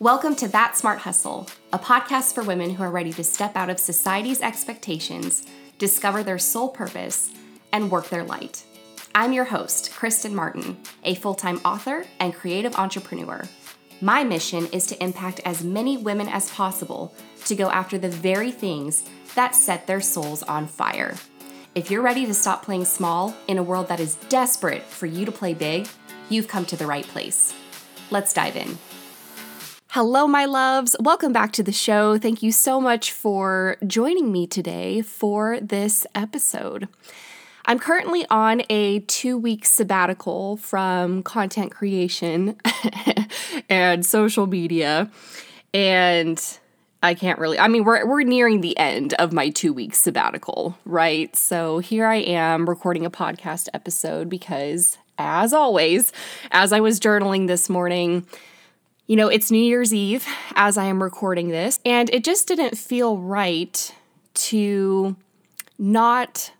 Welcome to That Smart Hustle, a podcast for women who are ready to step out of society's expectations, discover their soul purpose, and work their light. I'm your host, Kristen Martin, a full time author and creative entrepreneur. My mission is to impact as many women as possible to go after the very things that set their souls on fire. If you're ready to stop playing small in a world that is desperate for you to play big, you've come to the right place. Let's dive in. Hello, my loves. Welcome back to the show. Thank you so much for joining me today for this episode. I'm currently on a two week sabbatical from content creation and social media. And I can't really, I mean, we're, we're nearing the end of my two week sabbatical, right? So here I am recording a podcast episode because, as always, as I was journaling this morning, you know, it's New Year's Eve as I am recording this, and it just didn't feel right to not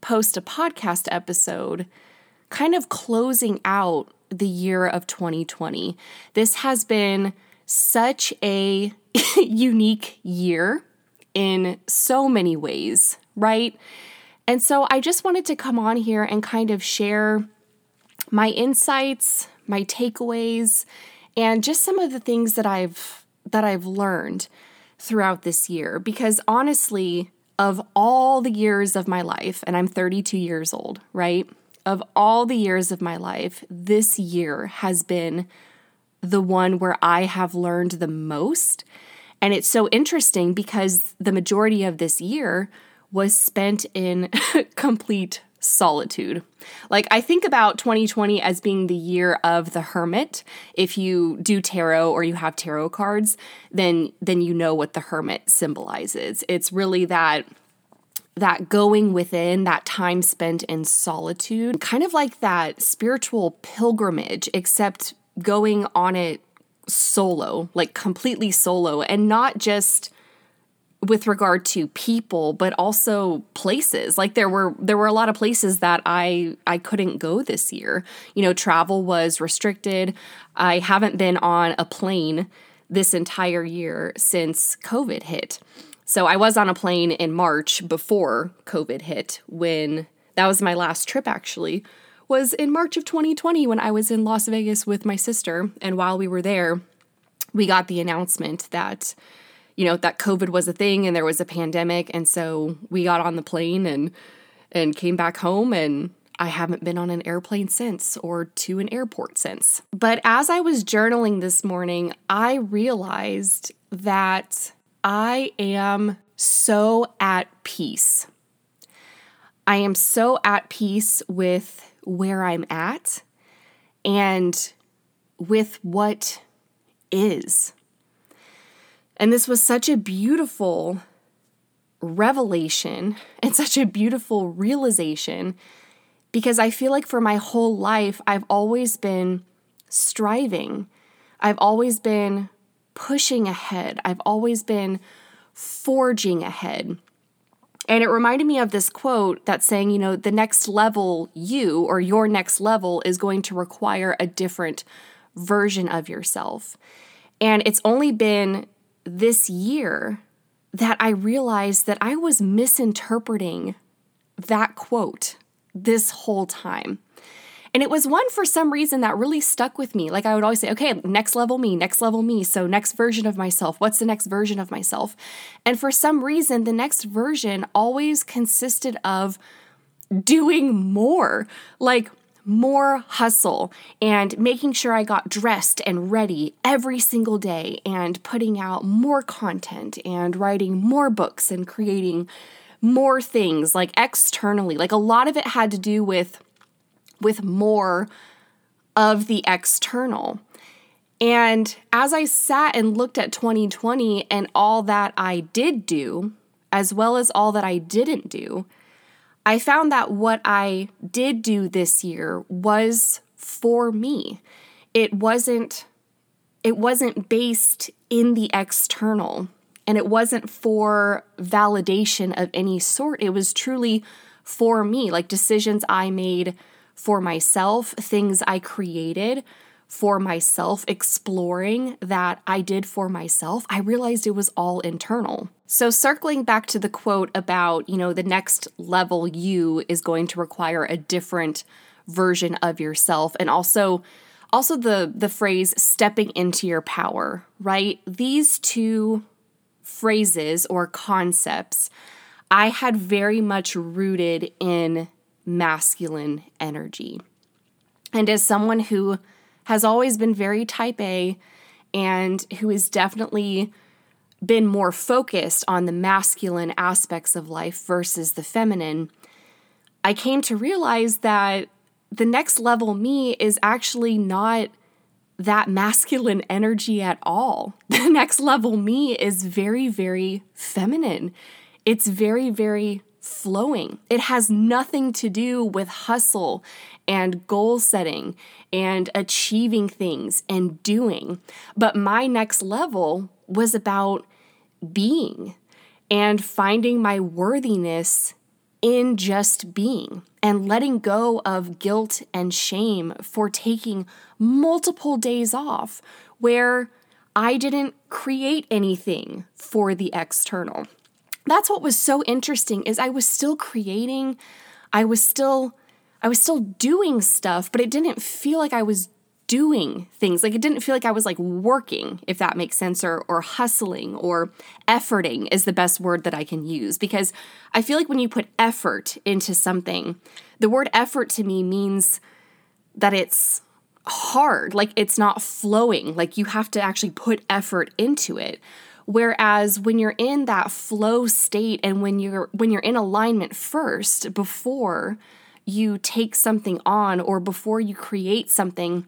post a podcast episode kind of closing out the year of 2020. This has been such a unique year in so many ways, right? And so I just wanted to come on here and kind of share my insights, my takeaways, and just some of the things that I've that I've learned throughout this year because honestly of all the years of my life and I'm 32 years old, right? Of all the years of my life, this year has been the one where I have learned the most. And it's so interesting because the majority of this year was spent in complete solitude. Like I think about 2020 as being the year of the hermit. If you do tarot or you have tarot cards, then then you know what the hermit symbolizes. It's really that that going within, that time spent in solitude, kind of like that spiritual pilgrimage except going on it solo, like completely solo and not just with regard to people but also places. Like there were there were a lot of places that i i couldn't go this year. You know travel was restricted. I haven't been on a plane this entire year since covid hit. So i was on a plane in march before covid hit when that was my last trip actually was in march of 2020 when i was in las vegas with my sister. And while we were there we got the announcement that you know that covid was a thing and there was a pandemic and so we got on the plane and and came back home and I haven't been on an airplane since or to an airport since. But as I was journaling this morning, I realized that I am so at peace. I am so at peace with where I'm at and with what is. And this was such a beautiful revelation and such a beautiful realization because I feel like for my whole life, I've always been striving. I've always been pushing ahead. I've always been forging ahead. And it reminded me of this quote that's saying, you know, the next level you or your next level is going to require a different version of yourself. And it's only been this year that I realized that I was misinterpreting that quote this whole time. And it was one for some reason that really stuck with me. Like I would always say, okay, next level me, next level me. So, next version of myself. What's the next version of myself? And for some reason, the next version always consisted of doing more. Like, more hustle and making sure I got dressed and ready every single day and putting out more content and writing more books and creating more things like externally. Like a lot of it had to do with with more of the external. And as I sat and looked at 2020 and all that I did do, as well as all that I didn't do, I found that what I did do this year was for me. It wasn't it wasn't based in the external and it wasn't for validation of any sort. It was truly for me, like decisions I made for myself, things I created for myself, exploring that I did for myself, I realized it was all internal. So, circling back to the quote about, you know, the next level you is going to require a different version of yourself and also also the the phrase stepping into your power, right? These two phrases or concepts I had very much rooted in masculine energy. And as someone who has always been very type A and who has definitely been more focused on the masculine aspects of life versus the feminine, I came to realize that the next level me is actually not that masculine energy at all. The next level me is very, very feminine. It's very, very flowing. It has nothing to do with hustle and goal setting and achieving things and doing. But my next level was about being and finding my worthiness in just being and letting go of guilt and shame for taking multiple days off where I didn't create anything for the external that's what was so interesting is I was still creating, I was still I was still doing stuff, but it didn't feel like I was doing things. Like it didn't feel like I was like working, if that makes sense, or or hustling or efforting is the best word that I can use because I feel like when you put effort into something, the word effort to me means that it's hard, like it's not flowing, like you have to actually put effort into it. Whereas when you're in that flow state and when you're when you're in alignment first before you take something on or before you create something,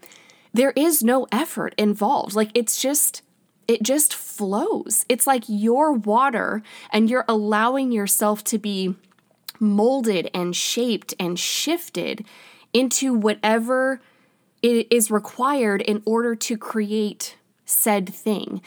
there is no effort involved. Like it's just it just flows. It's like your water and you're allowing yourself to be molded and shaped and shifted into whatever it is required in order to create said thing.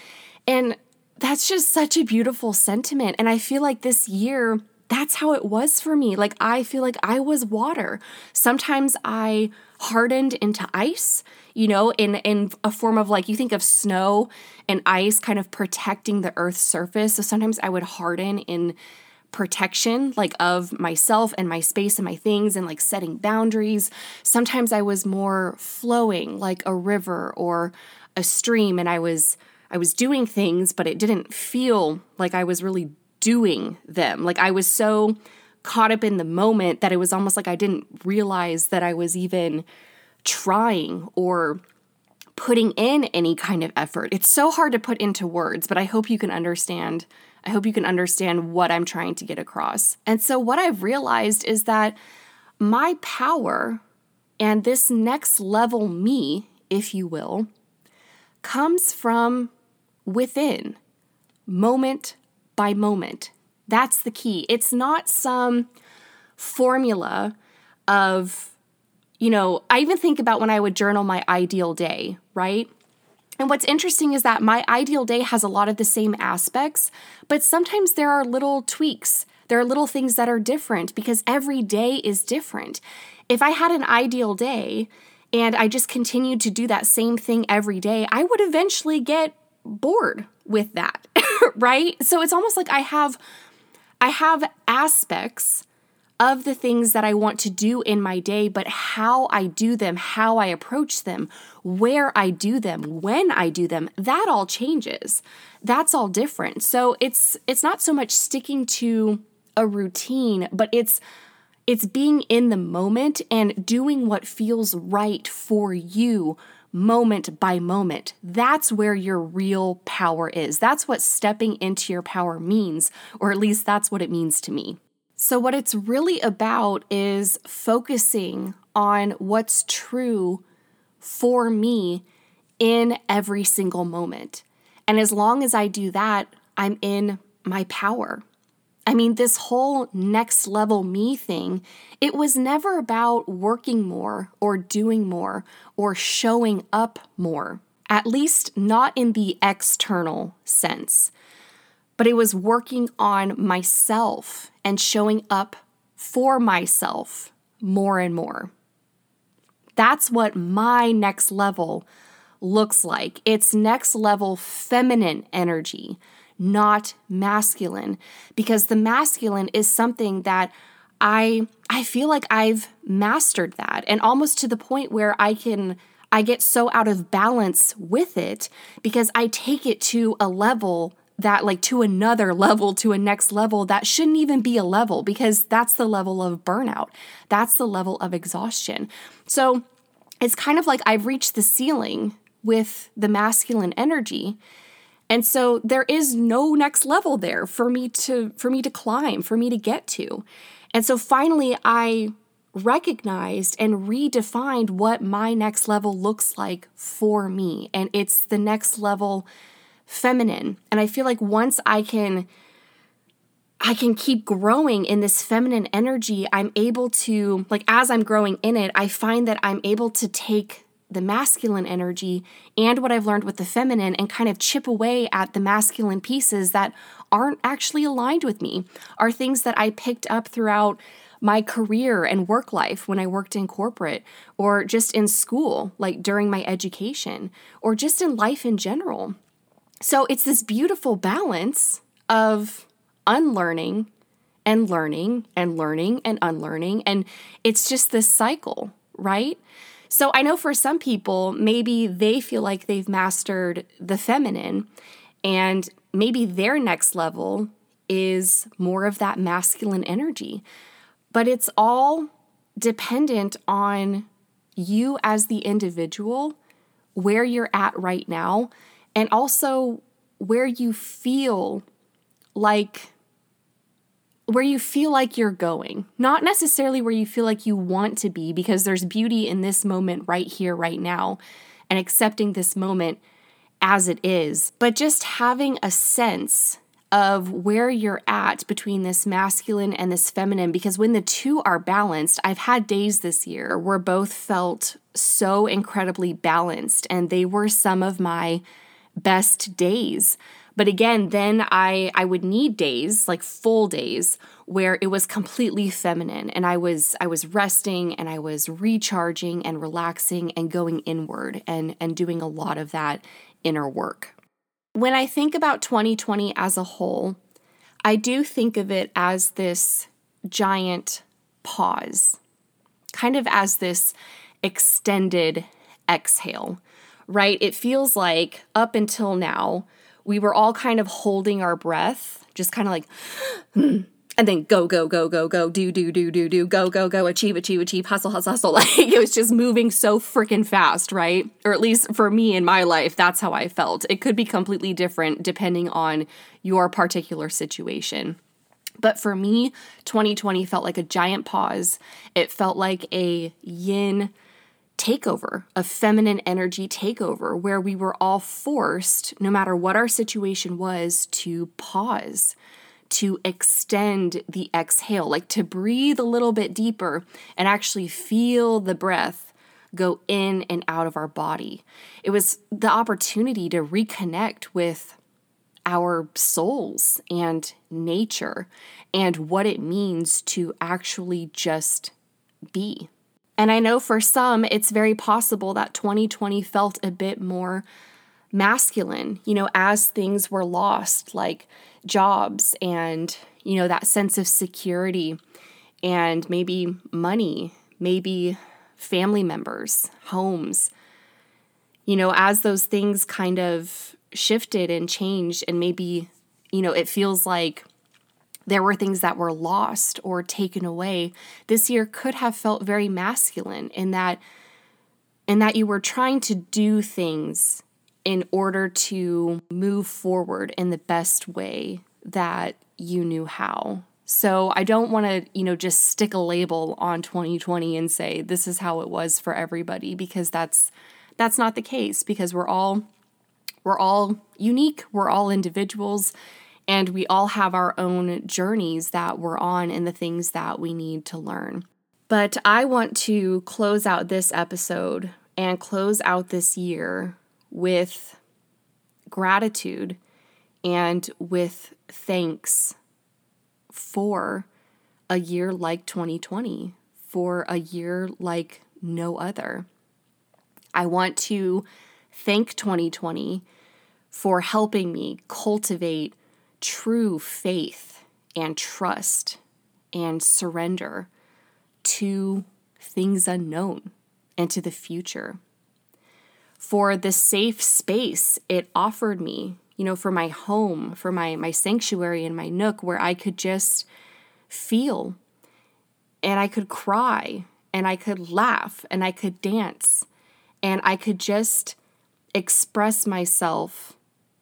And that's just such a beautiful sentiment. And I feel like this year, that's how it was for me. Like, I feel like I was water. Sometimes I hardened into ice, you know, in, in a form of like, you think of snow and ice kind of protecting the earth's surface. So sometimes I would harden in protection like of myself and my space and my things and like setting boundaries sometimes i was more flowing like a river or a stream and i was I was doing things, but it didn't feel like I was really doing them. Like I was so caught up in the moment that it was almost like I didn't realize that I was even trying or putting in any kind of effort. It's so hard to put into words, but I hope you can understand. I hope you can understand what I'm trying to get across. And so, what I've realized is that my power and this next level me, if you will, comes from within, moment by moment. That's the key. It's not some formula of, you know, I even think about when I would journal my ideal day, right? And what's interesting is that my ideal day has a lot of the same aspects, but sometimes there are little tweaks. There are little things that are different because every day is different. If I had an ideal day and I just continued to do that same thing every day, I would eventually get bored with that, right? So it's almost like I have I have aspects of the things that I want to do in my day, but how I do them, how I approach them, where I do them, when I do them, that all changes. That's all different. So it's it's not so much sticking to a routine, but it's it's being in the moment and doing what feels right for you moment by moment. That's where your real power is. That's what stepping into your power means, or at least that's what it means to me. So, what it's really about is focusing on what's true for me in every single moment. And as long as I do that, I'm in my power. I mean, this whole next level me thing, it was never about working more or doing more or showing up more, at least not in the external sense. But it was working on myself and showing up for myself more and more. That's what my next level looks like. It's next level feminine energy, not masculine, because the masculine is something that I I feel like I've mastered that and almost to the point where I can I get so out of balance with it because I take it to a level that like to another level to a next level that shouldn't even be a level because that's the level of burnout. That's the level of exhaustion. So it's kind of like I've reached the ceiling with the masculine energy. And so there is no next level there for me to for me to climb, for me to get to. And so finally I recognized and redefined what my next level looks like for me. And it's the next level feminine. And I feel like once I can I can keep growing in this feminine energy, I'm able to like as I'm growing in it, I find that I'm able to take the masculine energy and what I've learned with the feminine and kind of chip away at the masculine pieces that aren't actually aligned with me, are things that I picked up throughout my career and work life when I worked in corporate, or just in school, like during my education, or just in life in general. So it's this beautiful balance of unlearning and learning and learning and unlearning. And it's just this cycle, right? So I know for some people, maybe they feel like they've mastered the feminine, and maybe their next level is more of that masculine energy. But it's all dependent on you as the individual, where you're at right now, and also where you feel like where you feel like you're going, not necessarily where you feel like you want to be, because there's beauty in this moment right here, right now, and accepting this moment as it is, but just having a sense of where you're at between this masculine and this feminine, because when the two are balanced, I've had days this year where both felt so incredibly balanced, and they were some of my best days. But again, then I I would need days, like full days where it was completely feminine and I was I was resting and I was recharging and relaxing and going inward and and doing a lot of that inner work. When I think about 2020 as a whole, I do think of it as this giant pause, kind of as this extended exhale right? It feels like up until now, we were all kind of holding our breath, just kind of like, and then go, go, go, go, go, do, do, do, do, do, go, go, go, achieve, achieve, achieve, hustle, hustle, hustle. Like it was just moving so freaking fast, right? Or at least for me in my life, that's how I felt. It could be completely different depending on your particular situation. But for me, 2020 felt like a giant pause. It felt like a yin takeover, a feminine energy takeover, where we were all forced, no matter what our situation was, to pause, to extend the exhale, like to breathe a little bit deeper and actually feel the breath go in and out of our body. It was the opportunity to reconnect with our souls and nature and what it means to actually just be. And I know for some, it's very possible that 2020 felt a bit more masculine, you know, as things were lost, like jobs and, you know, that sense of security and maybe money, maybe family members, homes. You know, as those things kind of shifted and changed, and maybe, you know, it feels like there were things that were lost or taken away. This year could have felt very masculine in that in that you were trying to do things in order to move forward in the best way that you knew how. So I don't want to, you know, just stick a label on 2020 and say this is how it was for everybody because that's that's not the case because we're all we're all unique, we're all individuals and we all have our own journeys that we're on and the things that we need to learn. But I want to close out this episode and close out this year with gratitude and with thanks for a year like 2020, for a year like no other. I want to thank 2020 for helping me cultivate true faith and trust and surrender to things unknown and to the future. For the safe space it offered me, you know, for my home, for my, my sanctuary and my nook where I could just feel and I could cry and I could laugh and I could dance and I could just express myself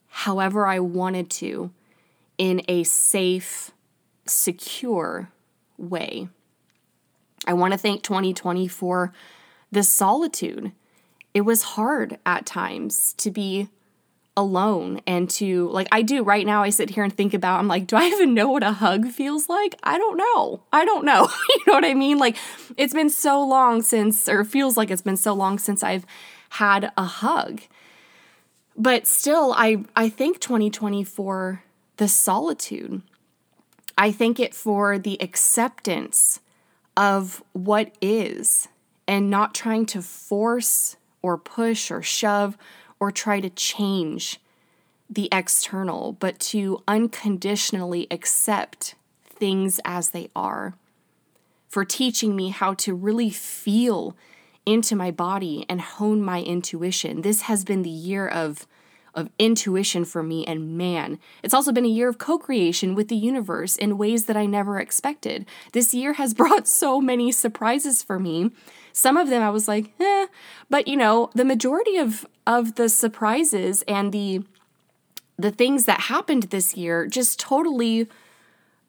however I wanted to in a safe, secure way. I want to thank 2020 for the solitude. It was hard at times to be alone and to like I do right now I sit here and think about I'm like do I even know what a hug feels like? I don't know. I don't know. you know what I mean? Like it's been so long since or feels like it's been so long since I've had a hug. But still I I thank 2020 for the solitude. I thank it for the acceptance of what is and not trying to force or push or shove or try to change the external, but to unconditionally accept things as they are. For teaching me how to really feel into my body and hone my intuition. This has been the year of of intuition for me and man. It's also been a year of co-creation with the universe in ways that I never expected. This year has brought so many surprises for me some of them I was like, eh. But you know, the majority of of the surprises and the the things that happened this year just totally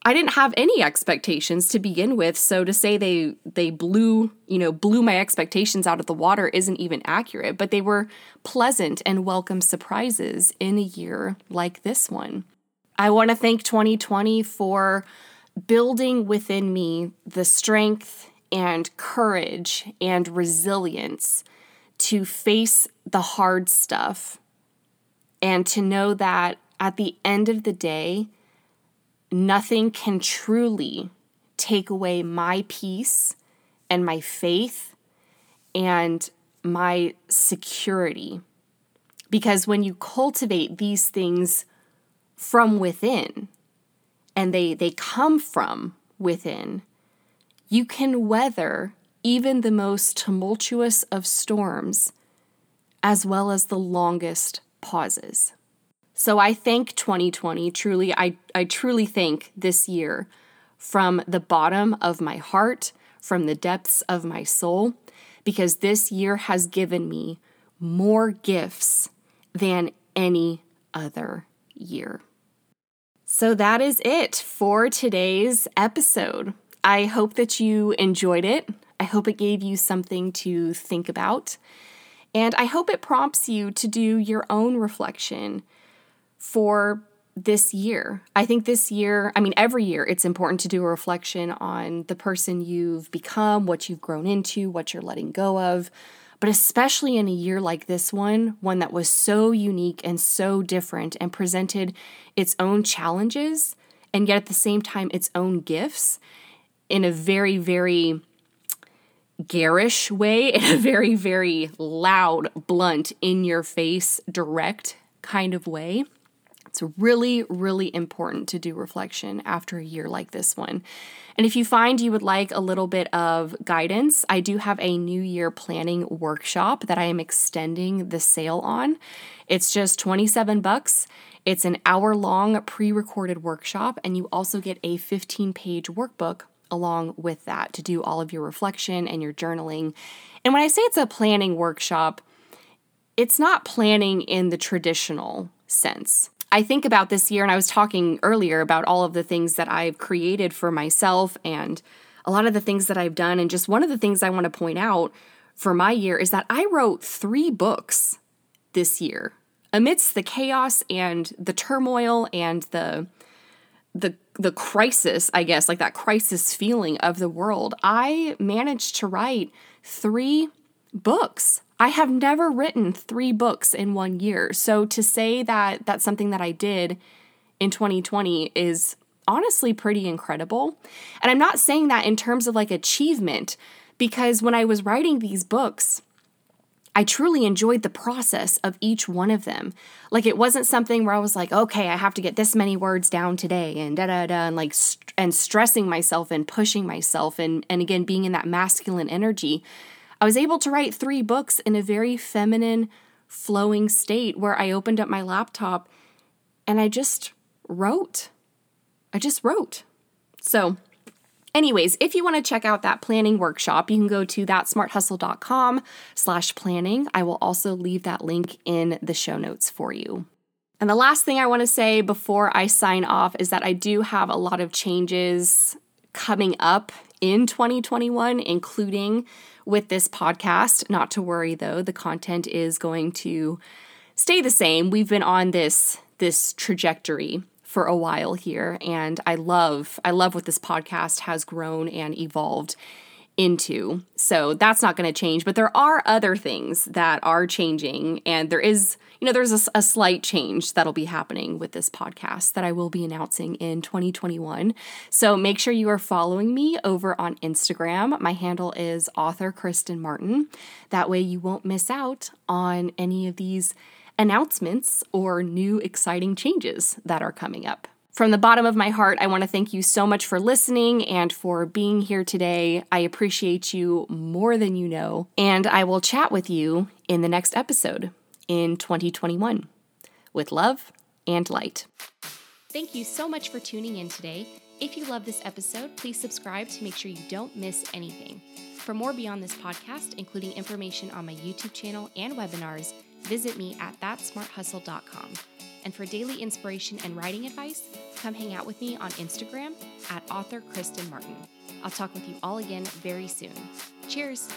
I didn't have any expectations to begin with, so to say they they blew, you know, blew my expectations out of the water isn't even accurate, but they were pleasant and welcome surprises in a year like this one. I want to thank 2020 for building within me the strength and courage and resilience to face the hard stuff and to know that at the end of the day, nothing can truly take away my peace and my faith and my security. Because when you cultivate these things from within, and they, they come from within, you can weather even the most tumultuous of storms, as well as the longest pauses. So I thank 2020, truly, I, I truly thank this year from the bottom of my heart, from the depths of my soul, because this year has given me more gifts than any other year. So that is it for today's episode. I hope that you enjoyed it. I hope it gave you something to think about. And I hope it prompts you to do your own reflection for this year. I think this year, I mean, every year, it's important to do a reflection on the person you've become, what you've grown into, what you're letting go of. But especially in a year like this one, one that was so unique and so different and presented its own challenges and yet at the same time its own gifts in a very, very garish way, in a very, very loud, blunt, in your face, direct kind of way. It's really, really important to do reflection after a year like this one. And if you find you would like a little bit of guidance, I do have a New Year planning workshop that I am extending the sale on. It's just 27 bucks. It's an hour long pre recorded workshop, and you also get a 15 page workbook along with that to do all of your reflection and your journaling. And when I say it's a planning workshop, it's not planning in the traditional sense. I think about this year, and I was talking earlier about all of the things that I've created for myself and a lot of the things that I've done. And just one of the things I want to point out for my year is that I wrote three books this year amidst the chaos and the turmoil and the the the crisis, I guess, like that crisis feeling of the world, I managed to write 3 books. I have never written 3 books in 1 year. So to say that that's something that I did in 2020 is honestly pretty incredible. And I'm not saying that in terms of like achievement because when I was writing these books, I truly enjoyed the process of each one of them. Like it wasn't something where I was like, okay, I have to get this many words down today and da da da and like st- and stressing myself and pushing myself and and again being in that masculine energy. I was able to write 3 books in a very feminine flowing state where I opened up my laptop and I just wrote. I just wrote. So, Anyways, if you want to check out that planning workshop, you can go to thatsmarthustle.com slash planning. I will also leave that link in the show notes for you. And the last thing I want to say before I sign off is that I do have a lot of changes coming up in 2021, including with this podcast. Not to worry though, the content is going to stay the same. We've been on this this trajectory for a while here and I love I love what this podcast has grown and evolved into. So that's not going to change, but there are other things that are changing and there is, you know, there's a, a, slight change that'll be happening with this podcast that I will be announcing in 2021. So make sure you are following me over on Instagram. My handle is author Kristen Martin. That way you won't miss out on any of these announcements or new exciting changes that are coming up. From the bottom of my heart, I want to thank you so much for listening and for being here today. I appreciate you more than you know, and I will chat with you in the next episode in 2021 with love and light. Thank you so much for tuning in today. If you love this episode, please subscribe to make sure you don't miss anything. For more beyond this podcast, including information on my YouTube channel and webinars, visit me at thatsmarthustle.com. And for daily inspiration and writing advice, come hang out with me on Instagram at author Kristen Martin. I'll talk with you all again very soon. Cheers!